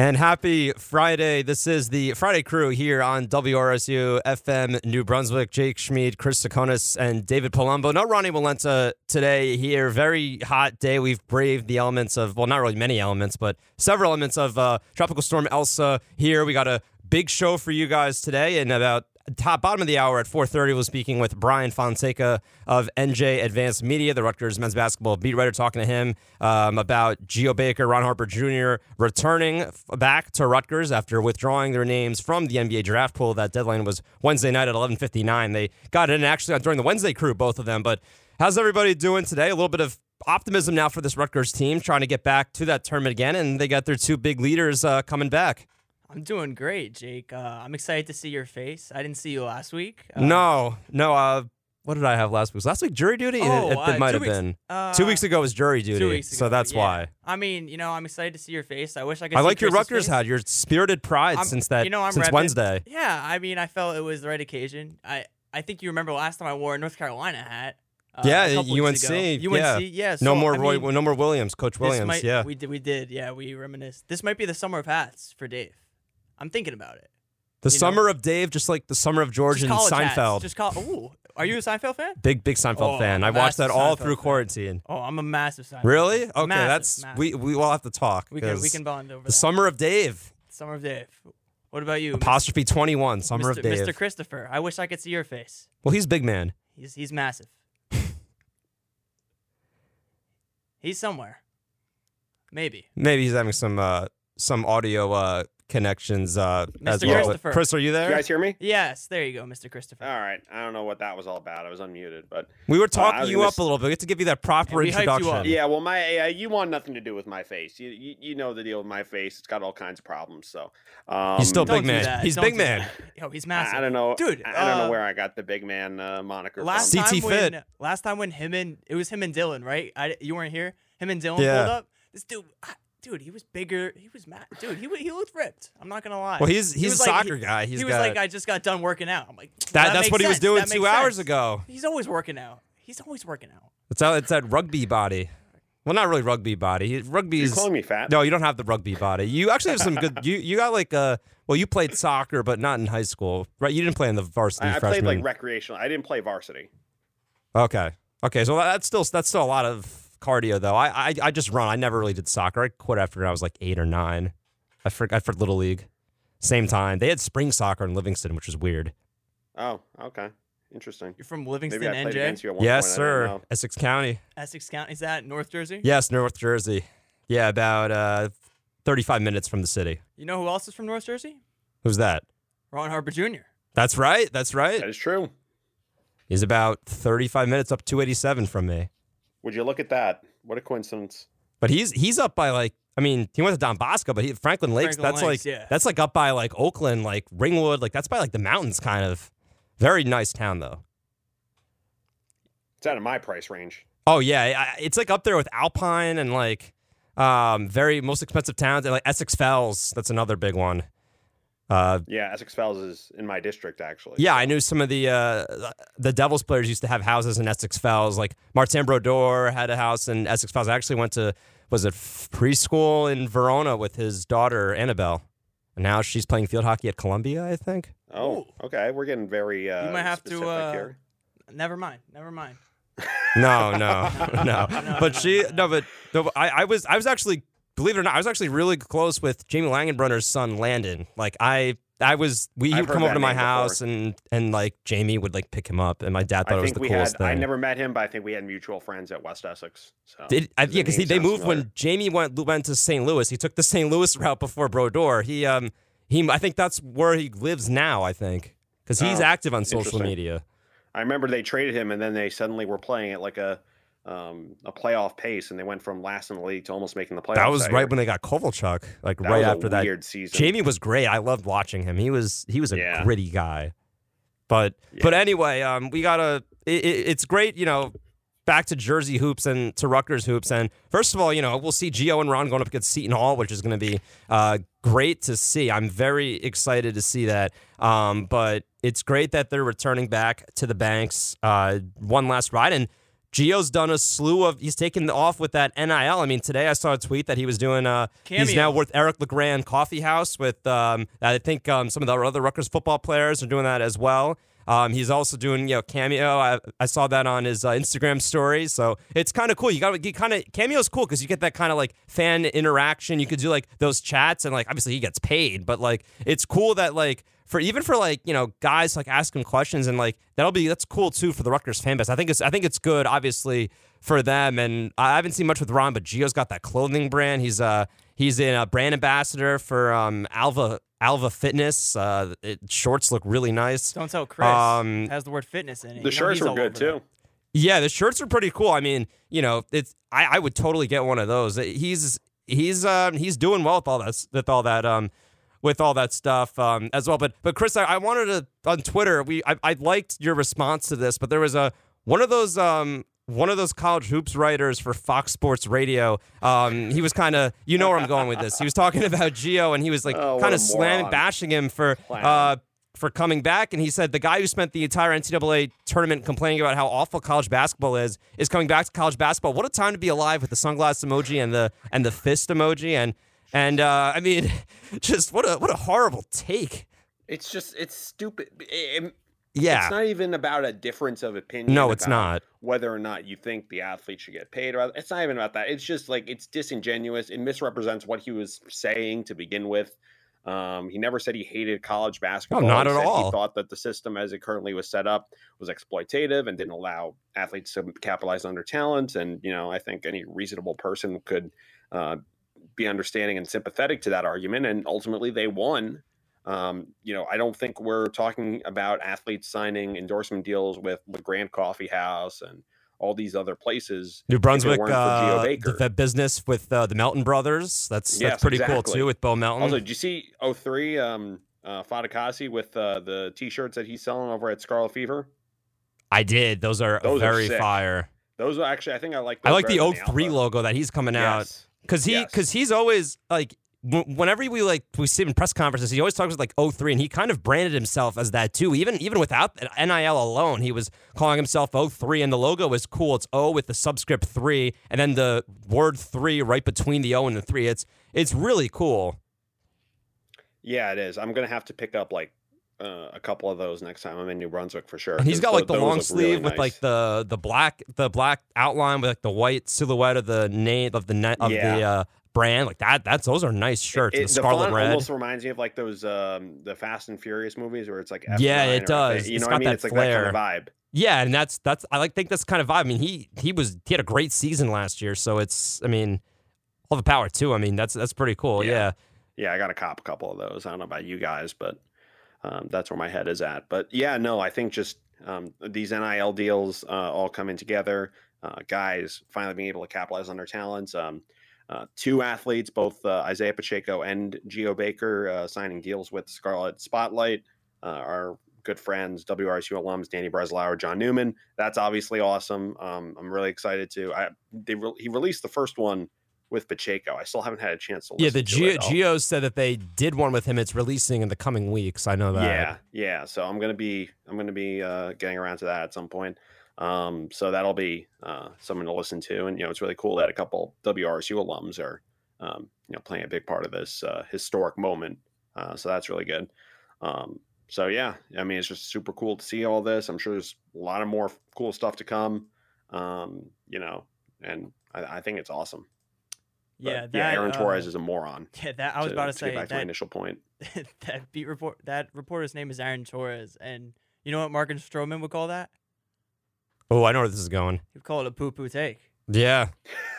And happy Friday. This is the Friday crew here on WRSU FM New Brunswick. Jake Schmeid, Chris Tsakonas, and David Palumbo. No Ronnie Walenta today here. Very hot day. We've braved the elements of, well, not really many elements, but several elements of uh, Tropical Storm Elsa here. We got a big show for you guys today in about top bottom of the hour at 4.30 we'll speaking with brian fonseca of nj advanced media the rutgers men's basketball beat writer talking to him um, about geo baker ron harper jr returning f- back to rutgers after withdrawing their names from the nba draft pool. That deadline was wednesday night at 11.59 they got in actually during the wednesday crew both of them but how's everybody doing today? A little bit of optimism now for this rutgers team trying to get back to that tournament again and they got their two big leaders uh, coming back I'm doing great, Jake. Uh, I'm excited to see your face. I didn't see you last week. Uh, No, no. Uh, what did I have last week? Last week jury duty? Oh, it, it uh, might two have weeks- been. uh, two weeks ago was jury duty. Two weeks So that's yeah. why. I mean, you know, I'm excited to see your face. I wish I could. I like your Chris's Rutgers face. hat. Your spirited pride I'm- since that you know, I'm since repping. Wednesday. Yeah, I mean, I felt it was the right occasion. I I think you remember last time I wore a North Carolina hat. Uh, Yeah, a couple weeks UNC, ago. UNC, yeah. yeah. no so, more I Roy. mean, no more Williams. Coach Williams. might- yeah. we did. We did. Yeah, we reminisced. This might be the summer of hats for Dave. I'm thinking about it. the you know. summer of Dave, just like the summer of George Just and college hats. Seinfeld. Just call. Ooh, are you a Seinfeld fan? big big Seinfeld Oh, fan. I watched that all Seinfeld through fan. quarantine. Oh, I'm a massive Seinfeld. Really? Okay, Massive, that's massive. we we will have to talk. We can we can bond over the that. summer of Dave. Summer of Dave. What about you, Apostrophe twenty one. Summer Mr. of Dave. Mr. Christopher? I wish I could see your face. Well, he's big man. He's he's massive. he's somewhere. Maybe. Maybe he's having some uh some audio uh connections uh as well. Christopher. Chris, are you there? You guys hear me? Yes, there you go, Mr. Christopher. All right. I don't know what that was all about. I was unmuted, but We were Uh, talking was you up s- a little bit. We have to give you that proper Yeah, we hyped you introduction. yeah. Well, my uh, you want nothing to do with my face. You, you you know the deal with my face. It's got all kinds of problems. So um, He's still big man. that. He's Don't big man. that. Yo, he's massive. I, I don't know, dude. I, I don't uh, know where I got the big man uh, moniker Last from. CT time when Fit. last time when him and it was him and Dylan, right? I, you weren't here. Him and Dylan Yeah. pulled up. This dude, dude, he was bigger. He was mad. Dude, he wa- he looked ripped. I'm not gonna lie. Well, he's he's was a soccer he- guy. He's he was got like, I just got done working out. I'm like, that. that That's makes what he was doing That two makes hours sense. ago. He's always working out. He's always working out. It's that it's that rugby body. Well, not really rugby body. Rugby you is calling me fat? no. You don't have the rugby body. You actually have some good. You you got like a. Well, you played soccer, but not in high school, right? You didn't play in the varsity I, I freshman. played like recreational. I didn't play varsity. Okay. Okay. So that's still that's still a lot of cardio though. I I, I just run. I never really did soccer. I quit after I was like eight or nine. I for I for little league. Same time they had spring soccer in Livingston, which was weird. Oh, okay, interesting. You're from Livingston, Maybe I played NJ, against you at one yes, point. I sir. didn't know. Essex County. Essex County. Is that North Jersey? Yes, North Jersey. Yeah, about uh, thirty-five minutes from the city. You know who else is from North Jersey? Who's that? Ron Harper Jr. That's right. That's right. That is true. He's about thirty-five minutes up two eighty-seven from me. Would you look at that? What a coincidence. But he's he's up by like I mean he went to Don Bosco, but he, Franklin Lakes Franklin that's Lakes, like yeah. that's like up by like Oakland, like Ringwood, like that's by like the mountains, kind of. Very nice town though. It's out of my price range. Oh yeah, it's like up there with Alpine and like um very most expensive towns and like Essex Fells. That's another big one. Uh, Yeah, Essex Fells is in my district actually. yeah, I knew some of the uh, the Devils players used to have houses in Essex Fells. Like Martin Brodeur had a house in Essex Fells. I actually went to was it preschool in Verona with his daughter Annabelle, and now she's playing field hockey at Columbia. I think. Oh, okay. We're getting very. Uh, You might have to, specific uh, here. Never mind. Never mind. No, no, no. no, But she no, no, but no. But I, I was I was actually believe it or not, I was actually really close with Jamie Langenbrunner's son Landon. Like I. I was we he would come over to my name before. house and and like Jamie would like pick him up and my dad thought I it was the coolest had. thing. I never met him, but I think we had mutual friends at West Essex. So Did, I, yeah, because they moved familiar. when Jamie went went to St. Louis. He took the St. Louis route before Brodeur. He um he I think that's where he lives now. I think because he's Oh, active on social media. I remember they traded him, and then they suddenly were playing at like a um, a playoff pace, and they went from last in the league to almost making the playoffs. That was right when they got Kovalchuk. Like That right after that, weird season. Jamie was great. I loved watching him. He was he was a Yeah. gritty guy. But Yeah. but anyway, um, we gotta. It, it, it's great, you know. Back to Jersey hoops and to Rutgers hoops, and first of all, you know we'll see Geo and Ron going up against Seton Hall, which is going to be uh, great to see. I'm very excited to see that. Um, but it's great that they're returning back to the banks. Uh, one last ride, and Geo's done a slew of. He's taken off with that NIL. I mean, today I saw a tweet that he was doing. Uh, he's now with Eric LeGrand Coffee House. With um, I think um, some of the other Rutgers football players are doing that as well. Um, he's also doing you know cameo. I, I saw that on his uh, Instagram story, so it's kind of cool. You got to get kind of cameo's cool because you get that kind of like fan interaction. You could do like those chats, and like obviously he gets paid, but like it's cool that like for even for like you know guys like asking questions and like that'll be that's cool too for the Rutgers fan base. I think it's I think it's good obviously for them. And I haven't seen much with Ron, but Geo's got that clothing brand. He's uh he's in a brand ambassador for um Alva Alva Fitness. Uh, it, shorts look really nice. Don't tell Chris. Um, has the word fitness in it. You The shirts he's were good over that. too. Yeah, the shirts are pretty cool. I mean, you know, it's I, I would totally get one of those. He's he's um he's doing well with all that with all that um with all that stuff um as well. But but Chris, I, I wanted to on Twitter. We I, I liked your response to this, but there was a one of those um one of those college hoops writers for Fox Sports Radio. Um, he was kind of you know where I'm going with this. He was talking about Geo, and he was like Oh, kind of slamming, bashing him for uh for coming back. And he said the guy who spent the entire NCAA tournament complaining about how awful college basketball is is coming back to college basketball. What a time to be alive with the sunglass emoji and the and the fist emoji and and uh, I mean, just what a what a horrible take. It's just it's stupid. It- it- Yeah, It's not even about a difference of opinion. no, it's not. Whether or not you think the athlete should get paid, or it's not even about that. It's just like it's disingenuous. It misrepresents what he was saying to begin with. Um, he never said he hated college basketball. not He at all. He thought that the system, as it currently was set up, was exploitative and didn't allow athletes to capitalize on their talent. And you know, I think any reasonable person could uh, be understanding and sympathetic to that argument. And ultimately, they won. Um, you know, I don't think we're talking about athletes signing endorsement deals with the Grand Coffee House and all these other places. New Brunswick, weren't for Geo uh, Baker. the, the business with uh, the Melton brothers. That's that's Yes, pretty cool too with Bo Melton. Also, did you see 03 um, uh, Fatukasi with uh, the T-shirts that he's selling over at Scarlet Fever? I did. Those are Those very sick. fire. Those are actually, I think I like. I like the better than 03 logo that he's coming out. Yes. Cause he, Yes. cause he's always like, w- whenever we like we see him in press conferences, he always talks like 03, and he kind of branded himself as that too. Even even without NIL alone, he was calling himself 03, and the logo is cool. It's O with the subscript three, and then the word three right between the O and the three. It's it's really cool. Yeah, it is. I'm gonna have to pick up like uh, a couple of those next time I'm in New Brunswick for sure. And he's got like the long sleeve really with nice. like the the black the black outline with like the white silhouette of the name of the net of the uh, brand. Like that. That's those are nice shirts. It- the scarlet red. almost reminds me of like those um, the Fast and Furious movies where it's like F9 Yeah, it does. F8, You It's know got what I mean? that it's like flair. that kind of vibe. Yeah, and that's that's I like think that's kind of vibe. I mean, he he was he had a great season last year, so it's I mean, all the power too. I mean, that's that's pretty cool. Yeah. Yeah. Yeah, I got to cop a couple of those. I don't know about you guys, but um, that's where my head is at. But yeah, no, I think just um, these NIL deals uh, all coming together, uh, guys finally being able to capitalize on their talents. Um, uh, two athletes, both uh, Isaiah Pacheco and Geo Baker, uh, signing deals with Scarlet Spotlight. Uh, our good friends, WRSU alums, Danny Breslauer, John Newman. That's obviously awesome. Um, I'm really excited to. I they re- he released the first one with Pacheco. I still haven't had a chance to. Yeah, the Geo. Geo said that they did one with him. It's releasing in the coming weeks. I know that. Yeah, yeah. So I'm gonna be I'm gonna be uh, getting around to that at some point. Um, so that'll be uh, something to listen to, and you know it's really cool that a couple WRSU alums are um, you know playing a big part of this uh, historic moment. Uh, so that's really good. Um, so yeah, I mean it's just super cool to see all this. I'm sure there's a lot of more cool stuff to come. Um, you know, and I, I think it's awesome. But, Yeah, that, yeah. Aaron uh, Torres is a moron. Yeah, that I was about to get say back to my that, initial point. that beat report that reporter's name is Aaron Torres, and you know what Marcus Stroman would call that? Oh, I know where this is going. He would call it a poo poo take. Yeah.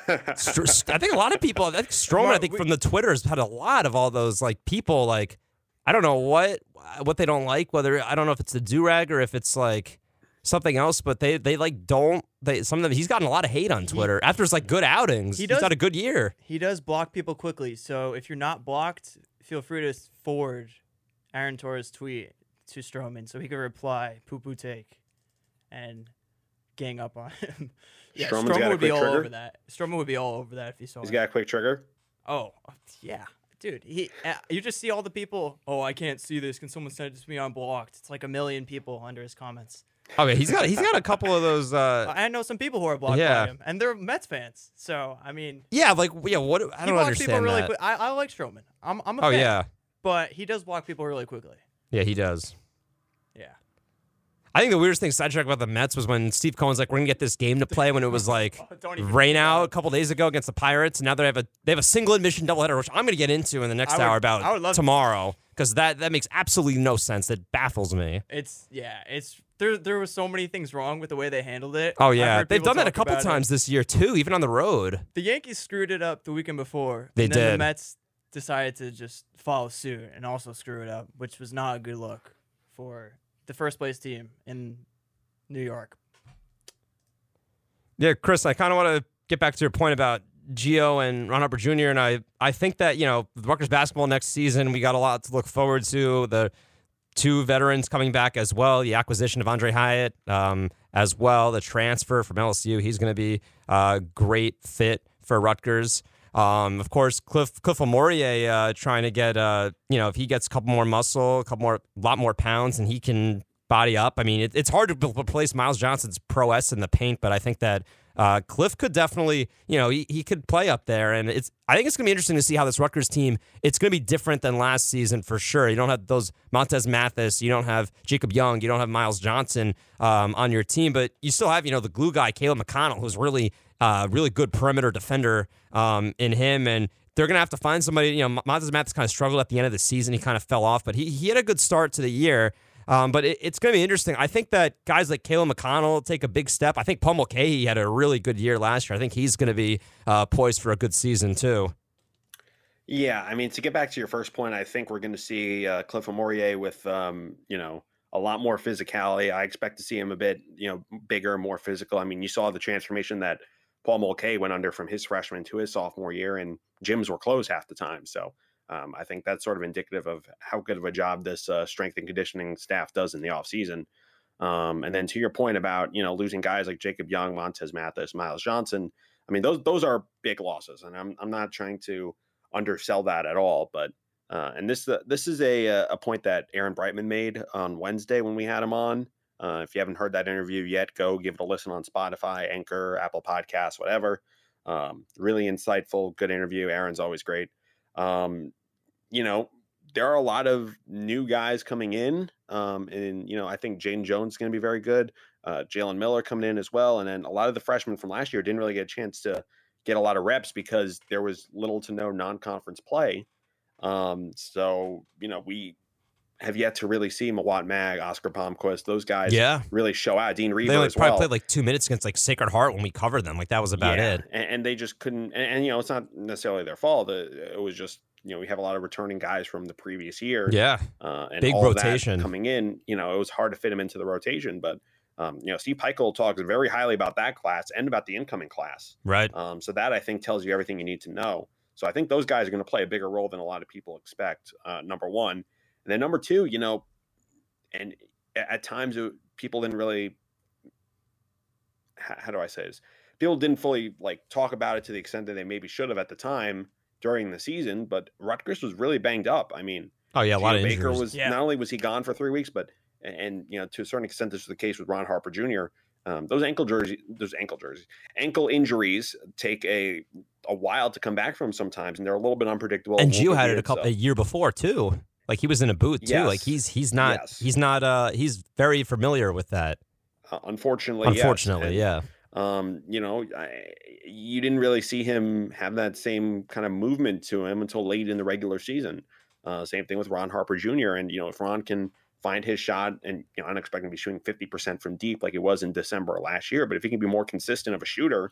Str- I think a lot of people. I think Stroman. I think we- from the Twitters had a lot of all those like people like I don't know what what they don't like. Whether I don't know if it's the do rag or if it's like something else, but they they like don't they some of them. He's gotten a lot of hate on Twitter after his like good outings. He He's does- had a good year. He does block people quickly, so if you're not blocked, feel free to forward Aaron Torres' tweet to Stroman so he could reply poo poo take and gang up on him. yeah, Stroman's Stroman got a would be all trigger? over that. Stroman would be all over that if he saw He's it. got a quick trigger. Oh, yeah. Dude, he uh, you just see all the people, oh, I can't see this. Can someone send it to me unblocked? It's like a million people under his comments. Okay, he's got he's got a couple of those. Uh, I know some people who are blocked Yeah. by him, and they're Mets fans. So I mean, yeah, like yeah. What I don't understand really that. quick. I, I like Stroman. I'm I'm a Oh fan, yeah, but he does block people really quickly. yeah, he does. Yeah. I think the weirdest thing sidetrack about the Mets was when Steve Cohen's like, "We're gonna get this game to play." When it was like Oh, rain out a couple days ago against the Pirates, and now they have a they have a single admission doubleheader, which I'm gonna get into in the next would- hour about I would love to. tomorrow because that that makes absolutely no sense. That baffles me. It's yeah. It's there. There was so many things wrong with the way they handled it. Oh yeah, they've done that a couple about it. times this year too, even on the road. The Yankees screwed it up the weekend before. They and then did. The Mets decided to just follow suit and also screw it up, which was not a good look for the first place team in New York. Yeah, Chris, I kind of want to get back to your point about Geo and Ron Harper Jr. And I, I think that you know the Rutgers basketball next season, we got a lot to look forward to. The two veterans coming back as well. The acquisition of Aundre Hyatt um, as well. The transfer from LSU, he's going to be a great fit for Rutgers. Um, of course, Cliff Cliff Omoruyi uh, trying to get uh, you know if he gets a couple more muscle, a couple more, a lot more pounds, and he can body up. I mean, it, it's hard to replace Myles Johnson's prowess in the paint, but I think that uh, Cliff could definitely, you know, he, he could play up there, and it's. I think it's going to be interesting to see how this Rutgers team. It's going to be different than last season for sure. You don't have those Montez Mathis, you don't have Jacob Young, you don't have Myles Johnson um, on your team, but you still have, you know, the glue guy Caleb McConnell, who's really, uh, really good perimeter defender um, in him, and they're going to have to find somebody. You know, Montez Mathis kind of struggled at the end of the season. He kind of fell off, but he, he had a good start to the year. Um, but it, it's going to be interesting. I think that guys like Caleb McConnell take a big step. I think Paul Mulcahy had a really good year last year. I think he's going to be uh, poised for a good season too. Yeah, I mean, to get back to your first point, I think we're going to see uh, Cliff Omoruyi with, um, you know, a lot more physicality. I expect to see him a bit, you know, bigger, more physical. I mean, you saw the transformation that Paul Mulcahy went under from his freshman to his sophomore year, and gyms were closed half the time. So um, I think that's sort of indicative of how good of a job this uh, strength and conditioning staff does in the offseason. Um, and then to your point about you know losing guys like Jacob Young, Montez Mathis, Myles Johnson, I mean those those are big losses, and I'm I'm not trying to undersell that at all. But uh, and this this is a a point that Aaron Brightman made on Wednesday when we had him on. Uh, if you haven't heard that interview yet, go give it a listen on Spotify, Anchor, Apple Podcasts, whatever. Um, really insightful, good interview. Aaron's always great. Um, you know, there are a lot of new guys coming in. Um, and, you know, I think Jaden Jones is going to be very good. Uh, Jalen Miller coming in as well. And then a lot of the freshmen from last year didn't really get a chance to get a lot of reps because there was little to no non conference play. Um, so, you know, we have yet to really see Mawot Mag, Oscar Palmquist, those guys Yeah, really show out. Dean Reiber they only as probably well. played like two minutes against like Sacred Heart when we covered them. Like that was about Yeah, it. And, and they just couldn't. And, and, you know, it's not necessarily their fault. Uh, It was just you know we have a lot of returning guys from the previous year. Yeah, uh, and Big all of that rotation. coming in. You know, it was hard to fit him into the rotation, but. Um, you know, Steve Pikiell talks very highly about that class and about the incoming class. right. Um, so that I think tells you everything you need to know. So I think those guys are going to play a bigger role than a lot of people expect. Uh, number one, and then number two, you know, and at times it, people didn't really. How, how do I say this? People didn't fully like talk about it to the extent that they maybe should have at the time during the season. But Rutgers was really banged up. I mean, Oh yeah, a lot Geo of Baker injuries. was Yeah. not only was he gone for three weeks, but and you know to a certain extent this was the case with Ron Harper Jr. Um, those ankle jersey, those ankle jerseys, ankle injuries take a a while to come back from sometimes, and they're a little bit unpredictable. and a Geo had it a couple so- a year before too. Like he was in a boot too. Like he's he's not Yes. he's not uh he's very familiar with that. uh, unfortunately, yes. Unfortunately, And, yeah. Um, you know, I, you didn't really see him have that same kind of movement to him until late in the regular season. Uh, same thing with Ron Harper Jr. And you know, if Ron can find his shot, and you know, I'm expecting to be shooting 50% from deep like it was in December of last year, but if he can be more consistent of a shooter,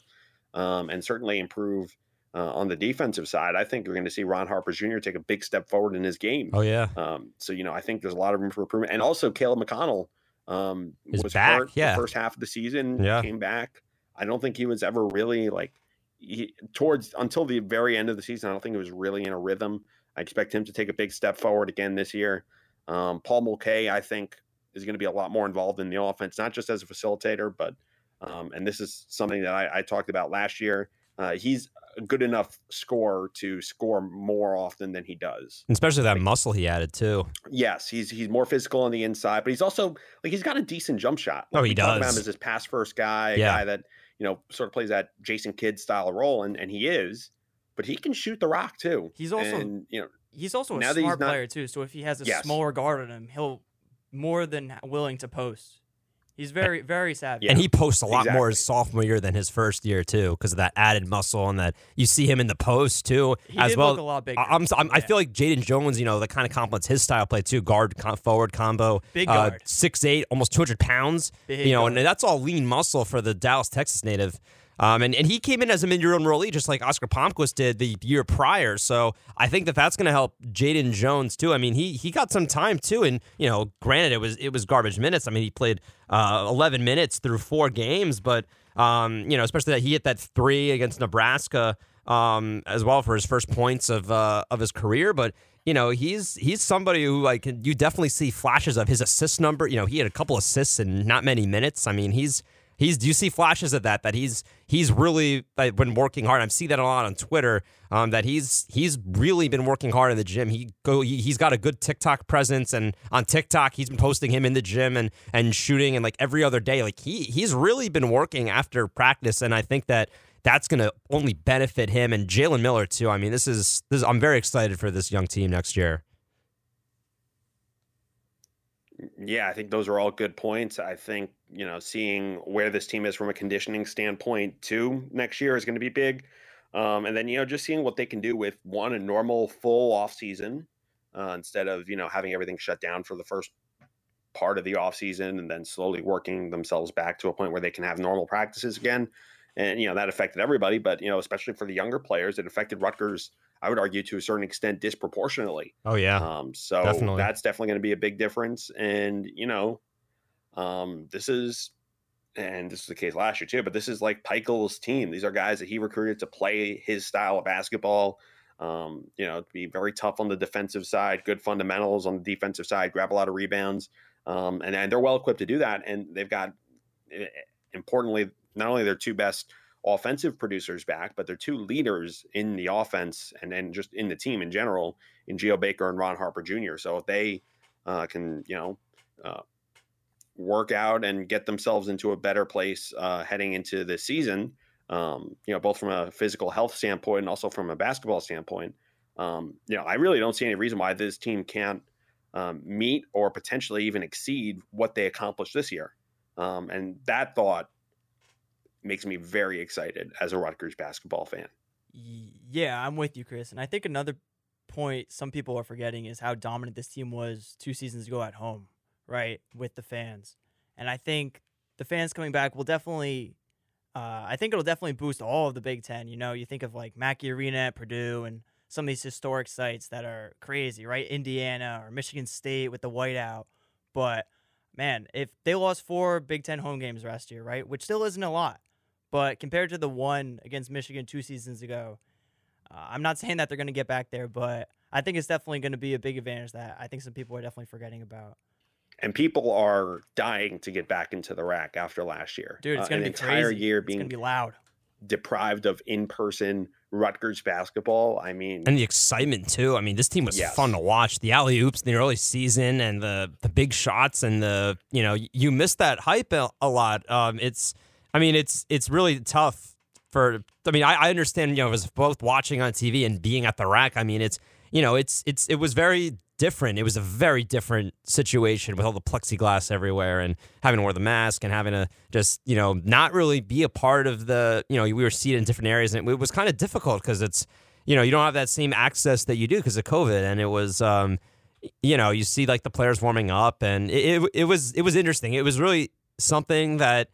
um, and certainly improve uh, on the defensive side, I think you're going to see Ron Harper Jr. take a big step forward in his game. Oh yeah. Um, so you know, I think there's a lot of room for improvement, and also Caleb McConnell um, was back, hurt yeah. the first half of the season. Yeah. came back. I don't think he was ever really like he, towards until the very end of the season. I don't think he was really in a rhythm. I expect him to take a big step forward again this year. Um, Paul Mulcahy, I think, is going to be a lot more involved in the offense, not just as a facilitator, but um, and this is something that I, I talked about last year. Uh, he's a good enough scorer to score more often than he does. Especially that muscle he added too. Yes, he's he's more physical on the inside, but he's also like he's got a decent jump shot. Oh, he we talk about does. him as this pass first guy, a Yeah. guy that you know sort of plays that Jason Kidd style role, and and he is, but he can shoot the rock too. He's also- and, you know He's also a that he's smart not- player too. So if he has a Yes. smaller guard on him, he'll more than willing to post. He's very very savvy. Yeah. And he posts a lot more his sophomore year than his first year too, because of that added muscle and that you see him in the post too, He as did well. look a lot bigger. I- I'm, I'm, I feel like Jaden Jones, you know, that kind of complements his style of play too. Guard, com- forward combo, Big uh, six eight, almost 200 pounds. Big you know, and that's all lean muscle for the Dallas, Texas native. Um, and, and he came in as a mid-year enrollee, just like Oscar Palmquist did the year prior. So I think that that's going to help Jaden Jones too. I mean, he he got some time too, and you know, granted it was it was garbage minutes. I mean, he played uh, 11 minutes through four games, but um, you know, especially that he hit that three against Nebraska um, as well for his first points of uh, of his career. But you know, he's he's somebody who like you definitely see flashes of his assist number. You know, he had a couple assists in not many minutes. I mean, he's he's do you see flashes of that that he's he's really been working hard. I see that a lot on Twitter. Um, that he's he's really been working hard in the gym. He go he, he's got a good TikTok presence, and on TikTok he's been posting him in the gym and and shooting and like every other day. Like he he's really been working after practice, and I think that that's going to only benefit him and Jalen Miller too. I mean, this is this. I'm very excited for this young team next year. Yeah, I think those are all good points. I think, you know, seeing where this team is from a conditioning standpoint too next year is going to be big. Um, and then, you know, just seeing what they can do with one, a normal full off season uh, instead of, you know, having everything shut down for the first part of the off season and then slowly working themselves back to a point where they can have normal practices again. And, you know, that affected everybody, but, you know, especially for the younger players, it affected Rutgers, I would argue, to a certain extent disproportionately. Oh yeah, Um, so definitely. that's definitely going to be a big difference. And you know, um, this is, and this is the case last year too. But this is like Pikiell's team. These are guys that he recruited to play his style of basketball. Um, you know, to be very tough on the defensive side, good fundamentals on the defensive side, grab a lot of rebounds, um, and and they're well equipped to do that. And they've got, eh, importantly, not only their two best offensive producers back, but they're two leaders in the offense and then just in the team in general in Geo Baker and Ron Harper Jr. So if they uh, can, you know, uh, work out and get themselves into a better place uh, heading into the season, um, you know, both from a physical health standpoint and also from a basketball standpoint, um, you know, I really don't see any reason why this team can't um, meet or potentially even exceed what they accomplished this year. Um, and that thought makes me very excited as a Rutgers basketball fan. Yeah, I'm with you, Chris. And I think another point some people are forgetting is how dominant this team was two seasons ago at home, right, with the fans. And I think the fans coming back will definitely, uh, I think it'll definitely boost all of the Big Ten. You know, you think of like Mackey Arena at Purdue and some of these historic sites that are crazy, right? Indiana or Michigan State with the whiteout. But man, if they lost four Big Ten home games last year, right, which still isn't a lot, but compared to the one against Michigan two seasons ago, uh, I'm not saying that they're going to get back there, but I think it's definitely going to be a big advantage that I think some people are definitely forgetting about. And people are dying to get back into the rack after last year. Dude, it's Uh, going to an be entire crazy. year it's being going to be loud. deprived of in-person Rutgers basketball. I mean, and the excitement too. I mean, this team was Yes. fun to watch. The alley oops in the early season and the the big shots and the you know you miss that hype a, a lot. Um, it's I mean it's it's really tough for. I mean I, I understand you know as both watching on TV and being at the rack. I mean it's you know it's it's it was very different. It was a very different situation with all the plexiglass everywhere and having to wear the mask and having to just, you know, not really be a part of the, you know, we were seated in different areas and it was kind of difficult because it's, you know, you don't have that same access that you do because of COVID. And it was, um, you know, you see like the players warming up and it, it, it was, it was interesting. It was really something that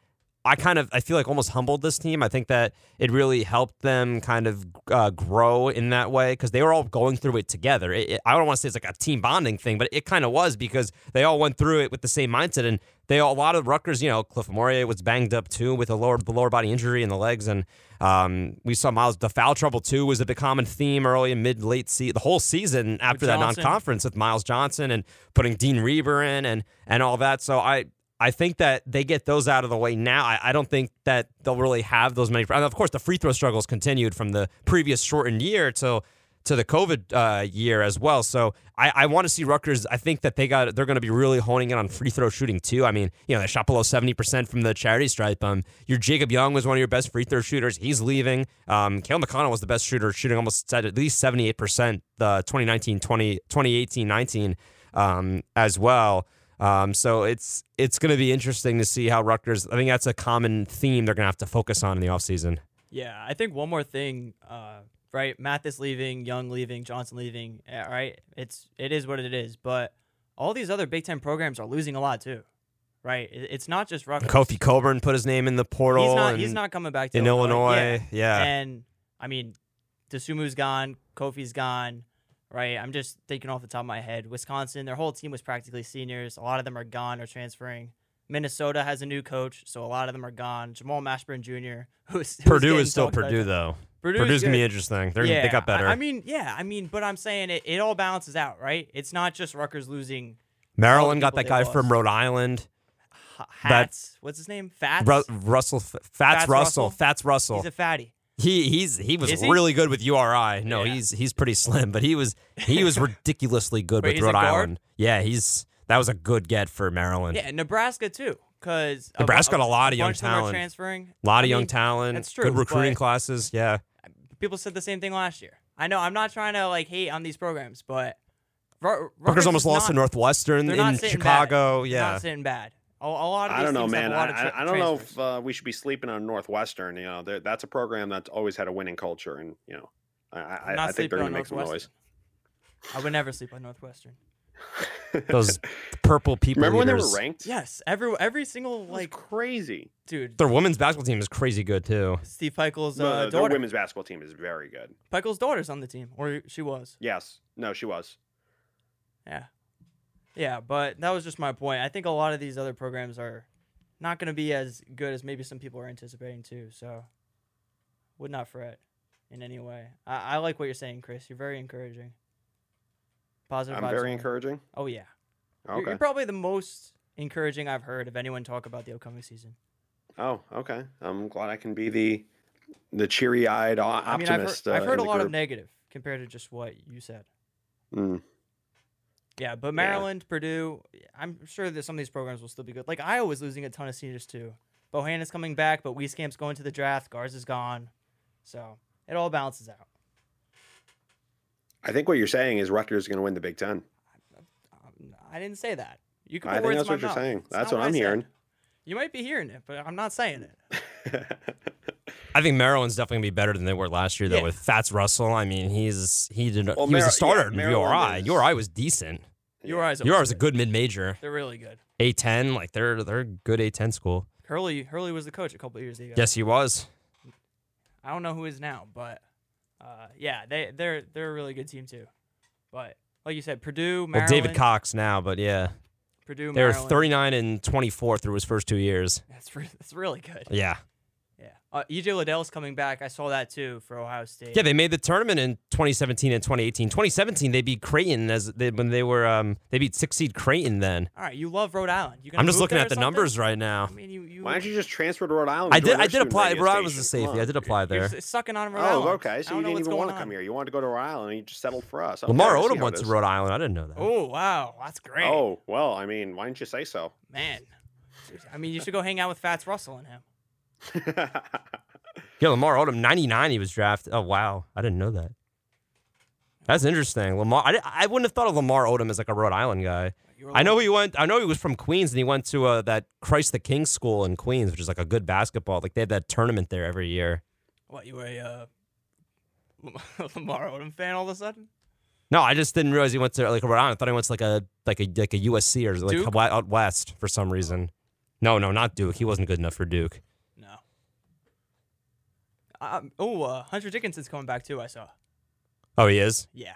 I kind of I feel like almost humbled this team. I think that it really helped them kind of uh, grow in that way because they were all going through it together. It, it- I don't want to say it's like a team bonding thing, but it kind of was because they all went through it with the same mindset. And they all, a lot of Rutgers, you know, Cliff Omoruyi was banged up too with a lower the lower body injury in the legs, and um, we saw Myles the foul trouble too was a big common theme early and mid late se- the whole season after that non conference with Myles Johnson and putting Dean Reiber in and and all that. So I I think that they get those out of the way now. I, I don't think that they'll really have those many. And of course, the free throw struggles continued from the previous shortened year to to the COVID uh, year as well. So I, I want to see Rutgers. I think that they got they're going to be really honing in on free throw shooting too. I mean, you know, they shot below seventy percent from the charity stripe. Um, your Jacob Young was one of your best free throw shooters. He's leaving. Um, Cale McConnell was the best shooter, shooting almost at least seventy eight percent the 2019, 20, 2018, 19 um, as well. Um, so it's it's going to be interesting to see how Rutgers. I think that's a common theme they're going to have to focus on in the offseason. Yeah, I think one more thing. Uh, right, Mathis leaving, Young leaving, Johnson leaving. Right, it's it is what it is. But all these other Big Ten programs are losing a lot too. Right, it's not just Rutgers. Kofi Cockburn put his name in the portal. He's not. He's not coming back to in Illinois. Yeah. Yeah. And I mean, Dosunmu's gone. Kofi's gone. Right. I'm just thinking off the top of my head. Wisconsin, their whole team was practically seniors. A lot of them are gone or transferring. Minnesota has a new coach, so a lot of them are gone. Jamal Mashburn Jr., who's, who's Purdue is still. Purdue though. Purdue's Purdue's gonna be interesting. They're yeah, they got better. I, I mean, yeah, I mean, but I'm saying it, it all balances out, right? It's not just Rutgers losing Maryland got that guy from. Rhode Island. h- hats. What's his name? Fats. Ru- Russell F- Fats, Fats Russell. Russell? Fats Russell. He's a fatty. He he's he was he? really good with URI. No, Yeah. he's he's pretty slim, but he was he was ridiculously good Wait, with Rhode? Island. Yeah, he's that was a good get for Maryland. Yeah, Nebraska too, because Nebraska got a lot of young bunch them are talent. transferring. A lot of I young mean, talent. that's true, Good recruiting classes. Yeah. People said the same thing last year. I know. I'm not trying to like hate on these programs, but Ru- Rutgers almost lost not, to Northwestern in Chicago. Bad. Yeah. Not sitting bad. A, a lot of I don't know, man. a I, lot of I, tra- I don't know if uh, we should be sleeping on Northwestern. You know, that's a program that's always had a winning culture, and you know, I, I'm I, think they're going on to make some noise. Northwestern. I would never sleep on Northwestern. Those purple people. Remember when they were ranked? Yes, every every single like crazy. dude. Their women's basketball team is crazy good too. Steve Pikiell's The- uh, their daughter. women's basketball team is very good. Pikiell's daughter's on the team, or she was. Yes, no, she was. Yeah. Yeah, but that was just my point. I think a lot of these other programs are not going to be as good as maybe some people are anticipating too. So, would not fret in any way. I, I like what you're saying, Chris. You're very encouraging. Positive. I'm very only. encouraging. Oh yeah. You're- You're, probably the most encouraging I've heard of anyone talk about the upcoming season. Oh, okay. I'm glad I can be the the cheery-eyed o- I mean, I've heard, optimist. I've uh, heard a lot of negative compared to just what you said. Mm. Yeah, but Maryland, Purdue, I'm sure that some of these programs will still be good. Like Iowa's losing a ton of seniors too. Bohan is coming back, but Wieskamp's going to the draft. Garza is gone, so it all balances out. I think what you're saying is Rutgers is going to win the Big Ten. Um, I didn't say that. You can I think that's what you're saying. It's That's what I'm said. hearing. You might be hearing it, but I'm not saying it. I think Maryland's definitely gonna be better than they were last year though Yeah. with Fats Russell. I mean, he's he did Well, he was a starter yeah, in URI. is- URI was decent. Your eyes. URI was a good mid major. They're really good. A ten, like they're they're a good A ten school. Hurley Hurley was the coach a couple of years ago. Yes, he was. I don't know who is now, but uh, yeah, they they're they're a really good team too. But like you said, Purdue, Well, Maryland, David Cox now, but yeah, Purdue, they were thirty nine and twenty four through his first two years. That's re- that's really good. Yeah, Yeah. Uh, EJ Liddell's coming back. I saw that too for Ohio State. yeah. They made the tournament in 2017 and 2018. 2017, they beat Creighton as they, when they were um they beat six seed Creighton. Then All right, you love Rhode Island. You I'm just looking at the something? numbers right now. I mean, you you. Why don't you just transfer to Rhode Island? I did I did apply. Rhode Island was a station? Come safety. I did apply You're there. s- sucking on Rhode Oh, Island. okay. So you didn't even want to on. come here. You wanted to go to Rhode Island, and you just settled for us. Okay, Lamar Odom went to. Rhode Island. I didn't know that. Oh wow, that's great. Oh well, I mean, why didn't you say so? man. I mean, you should go hang out with Fats Russell and him. Yeah, Lamar Odom, 99, he was drafted. Oh, wow. I didn't know that. That's interesting. Lamar, I, I wouldn't have thought of Lamar Odom as like a Rhode Island guy. I know he went. I know he was from Queens, and he went to uh, that Christ the King school in Queens, which is like a good basketball. Like they had that tournament there every year. What you were a uh, Lamar Odom fan all of a sudden? No, I just didn't realize he went to like Rhode Island. I thought he went to like a like a like a USC or like Duke? out west for some reason. No, no, not Duke. He wasn't good enough for Duke. No. Um, oh, uh, Hunter Dickinson's coming back too. I saw. Oh, he is. Yeah.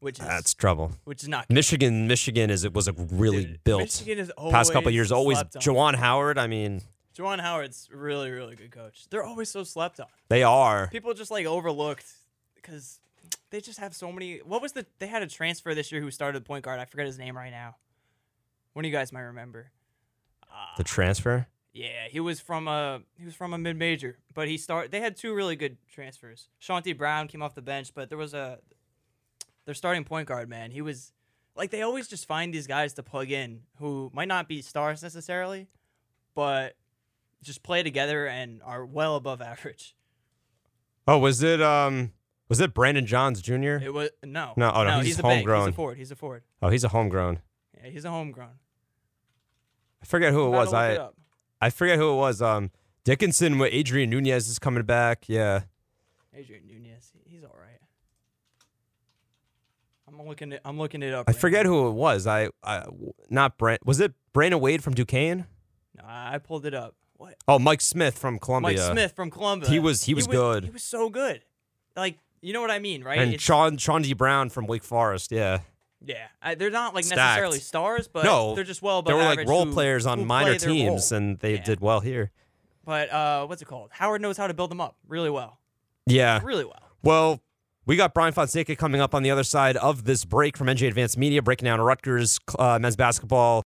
Which is That's trouble. which is not good. Michigan, Michigan is it was a really Dude, built Michigan is always past couple years. Always. Juwan Howard. I mean, Juwan Howard's really really good coach. They're always so slept on. they are. People just like overlooked because they just have so many. What was the? They had a transfer this year who started the point guard. I forget his name right now. One of you guys might remember. The transfer. Yeah, he was from a he was from a mid major, but he start. They had two really good transfers. Chaundee Brown came off the bench, but there was a their starting point guard man. He was like they always just find these guys to plug in who might not be stars necessarily, but just play together and are well above average. Oh, was it um was it Brandon Johns Jr.? It was no, No, oh, no, he's a big. He's homegrown. a forward. He's a forward. Oh, he's a homegrown. Yeah, he's a homegrown. I forget who it was. I it up. I forget who it was. Um, Dickinson with Adrien Nunez is coming back. Yeah. Adrien Nunez. He's all right. I'm looking it. I'm looking it up. I right forget now. who it was. I, I not Brent. Was it Brandon Wade from Duquesne? No, I pulled it up. What? Oh, Mike Smith from Columbia. Mike Smith from Columbia. He was- he was good. He was so good. Like you know what I mean, right? And It's- Sean Chaundee Brown from Wake Forest. Yeah. Yeah, I, they're not like Stacked. necessarily stars, but No, they're just well above They were like role who- players on minor teams, and they Yeah. did well here. But uh, what's it called? Howard knows how to build them up really well, Yeah. really well. Well, we got Brian Fonseca coming up on the other side of this break from NJ Advanced Media, breaking down Rutgers uh, men's basketball